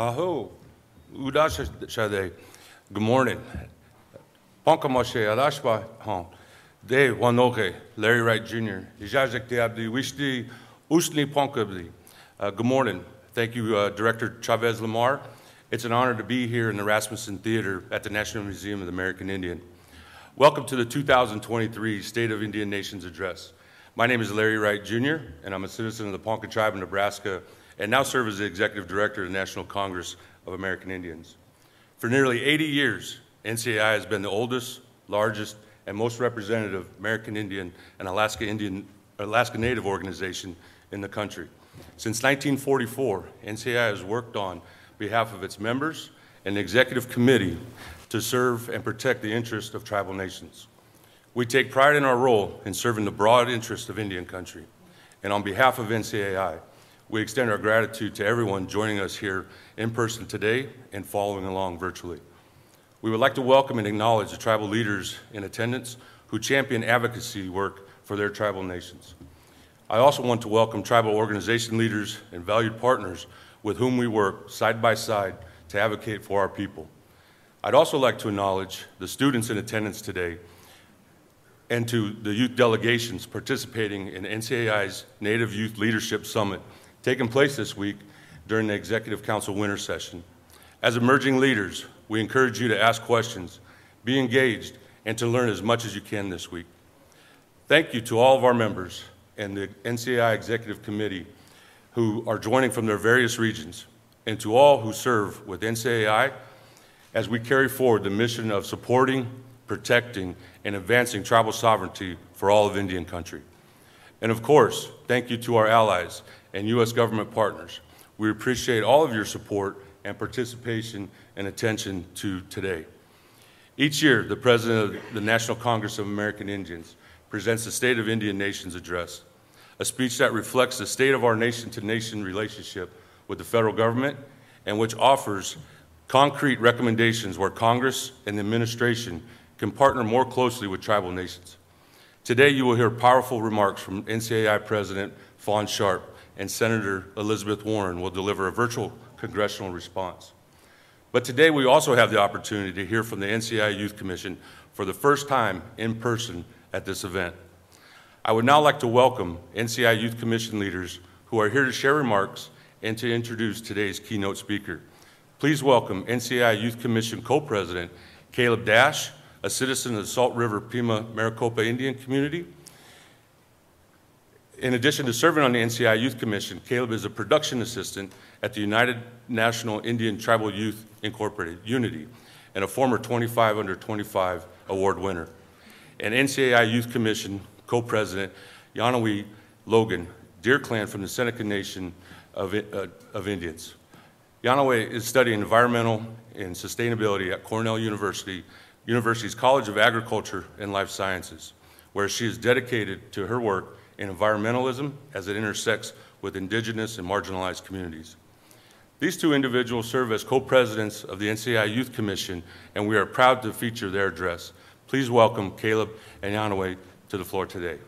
Aho, Udashade, good morning. Ponkamashe, Adashba, Hon, De Wanoke, Larry Wright Jr., Ijajak de Abdi, Wishti, Usni Ponkabli. Uh, Good morning. Thank you, uh, Director Chavez Lamar. It's an honor to be here in the Rasmuson Theater at the National Museum of the American Indian. Welcome to the 2023 State of Indian Nations Address. My name is Larry Wright Jr., and I'm a citizen of the Ponca Tribe of Nebraska and now serve as the Executive Director of the National Congress of American Indians. For nearly 80 years, NCAI has been the oldest, largest, and most representative American Indian and Alaska Indian Alaska Native organization in the country. Since 1944, NCAI has worked on behalf of its members and the executive committee to serve and protect the interests of tribal nations. We take pride in our role in serving the broad interests of Indian country. And on behalf of NCAI, we extend our gratitude to everyone joining us here in person today and following along virtually. We would like to welcome and acknowledge the tribal leaders in attendance who champion advocacy work for their tribal nations. I also want to welcome tribal organization leaders and valued partners with whom we work side by side to advocate for our people. I'd also like to acknowledge the students in attendance today and to the youth delegations participating in NCAI's Native Youth Leadership Summit taking place this week during the Executive Council winter session. As emerging leaders, we encourage you to ask questions, be engaged, and to learn as much as you can this week. Thank you to all of our members and the NCAI Executive Committee who are joining from their various regions, and to all who serve with NCAI as we carry forward the mission of supporting, protecting, and advancing tribal sovereignty for all of Indian country. And of course, thank you to our allies and U.S. government partners. We appreciate all of your support and participation and attention to today. Each year, the President of the National Congress of American Indians presents the State of Indian Nations Address, a speech that reflects the state of our nation to nation relationship with the federal government and which offers concrete recommendations where Congress and the administration can partner more closely with tribal nations. Today, you will hear powerful remarks from NCAI President Fawn Sharp, and Senator Elizabeth Warren will deliver a virtual congressional response. But today, we also have the opportunity to hear from the NCAI Youth Commission for the first time in person at this event. I would now like to welcome NCAI Youth Commission leaders who are here to share remarks and to introduce today's keynote speaker. Please welcome NCAI Youth Commission co-president Caleb Dash, a citizen of the Salt River Pima Maricopa Indian community. In addition to serving on the NCAI Youth Commission, Caleb is a production assistant at the United National Indian Tribal Youth Incorporated, UNITY, and a former 25 under 25 award winner. And NCAI Youth Commission co-president Yanawi Logan, Deer Clan from the Seneca Nation of, uh, of Indians. Yanawe is studying environmental and sustainability at Cornell University, University's College of Agriculture and Life Sciences, where she is dedicated to her work in environmentalism as it intersects with indigenous and marginalized communities. These two individuals serve as co-presidents of the NCAI Youth Commission, and we are proud to feature their address. Please welcome Caleb and Yanawe to the floor today.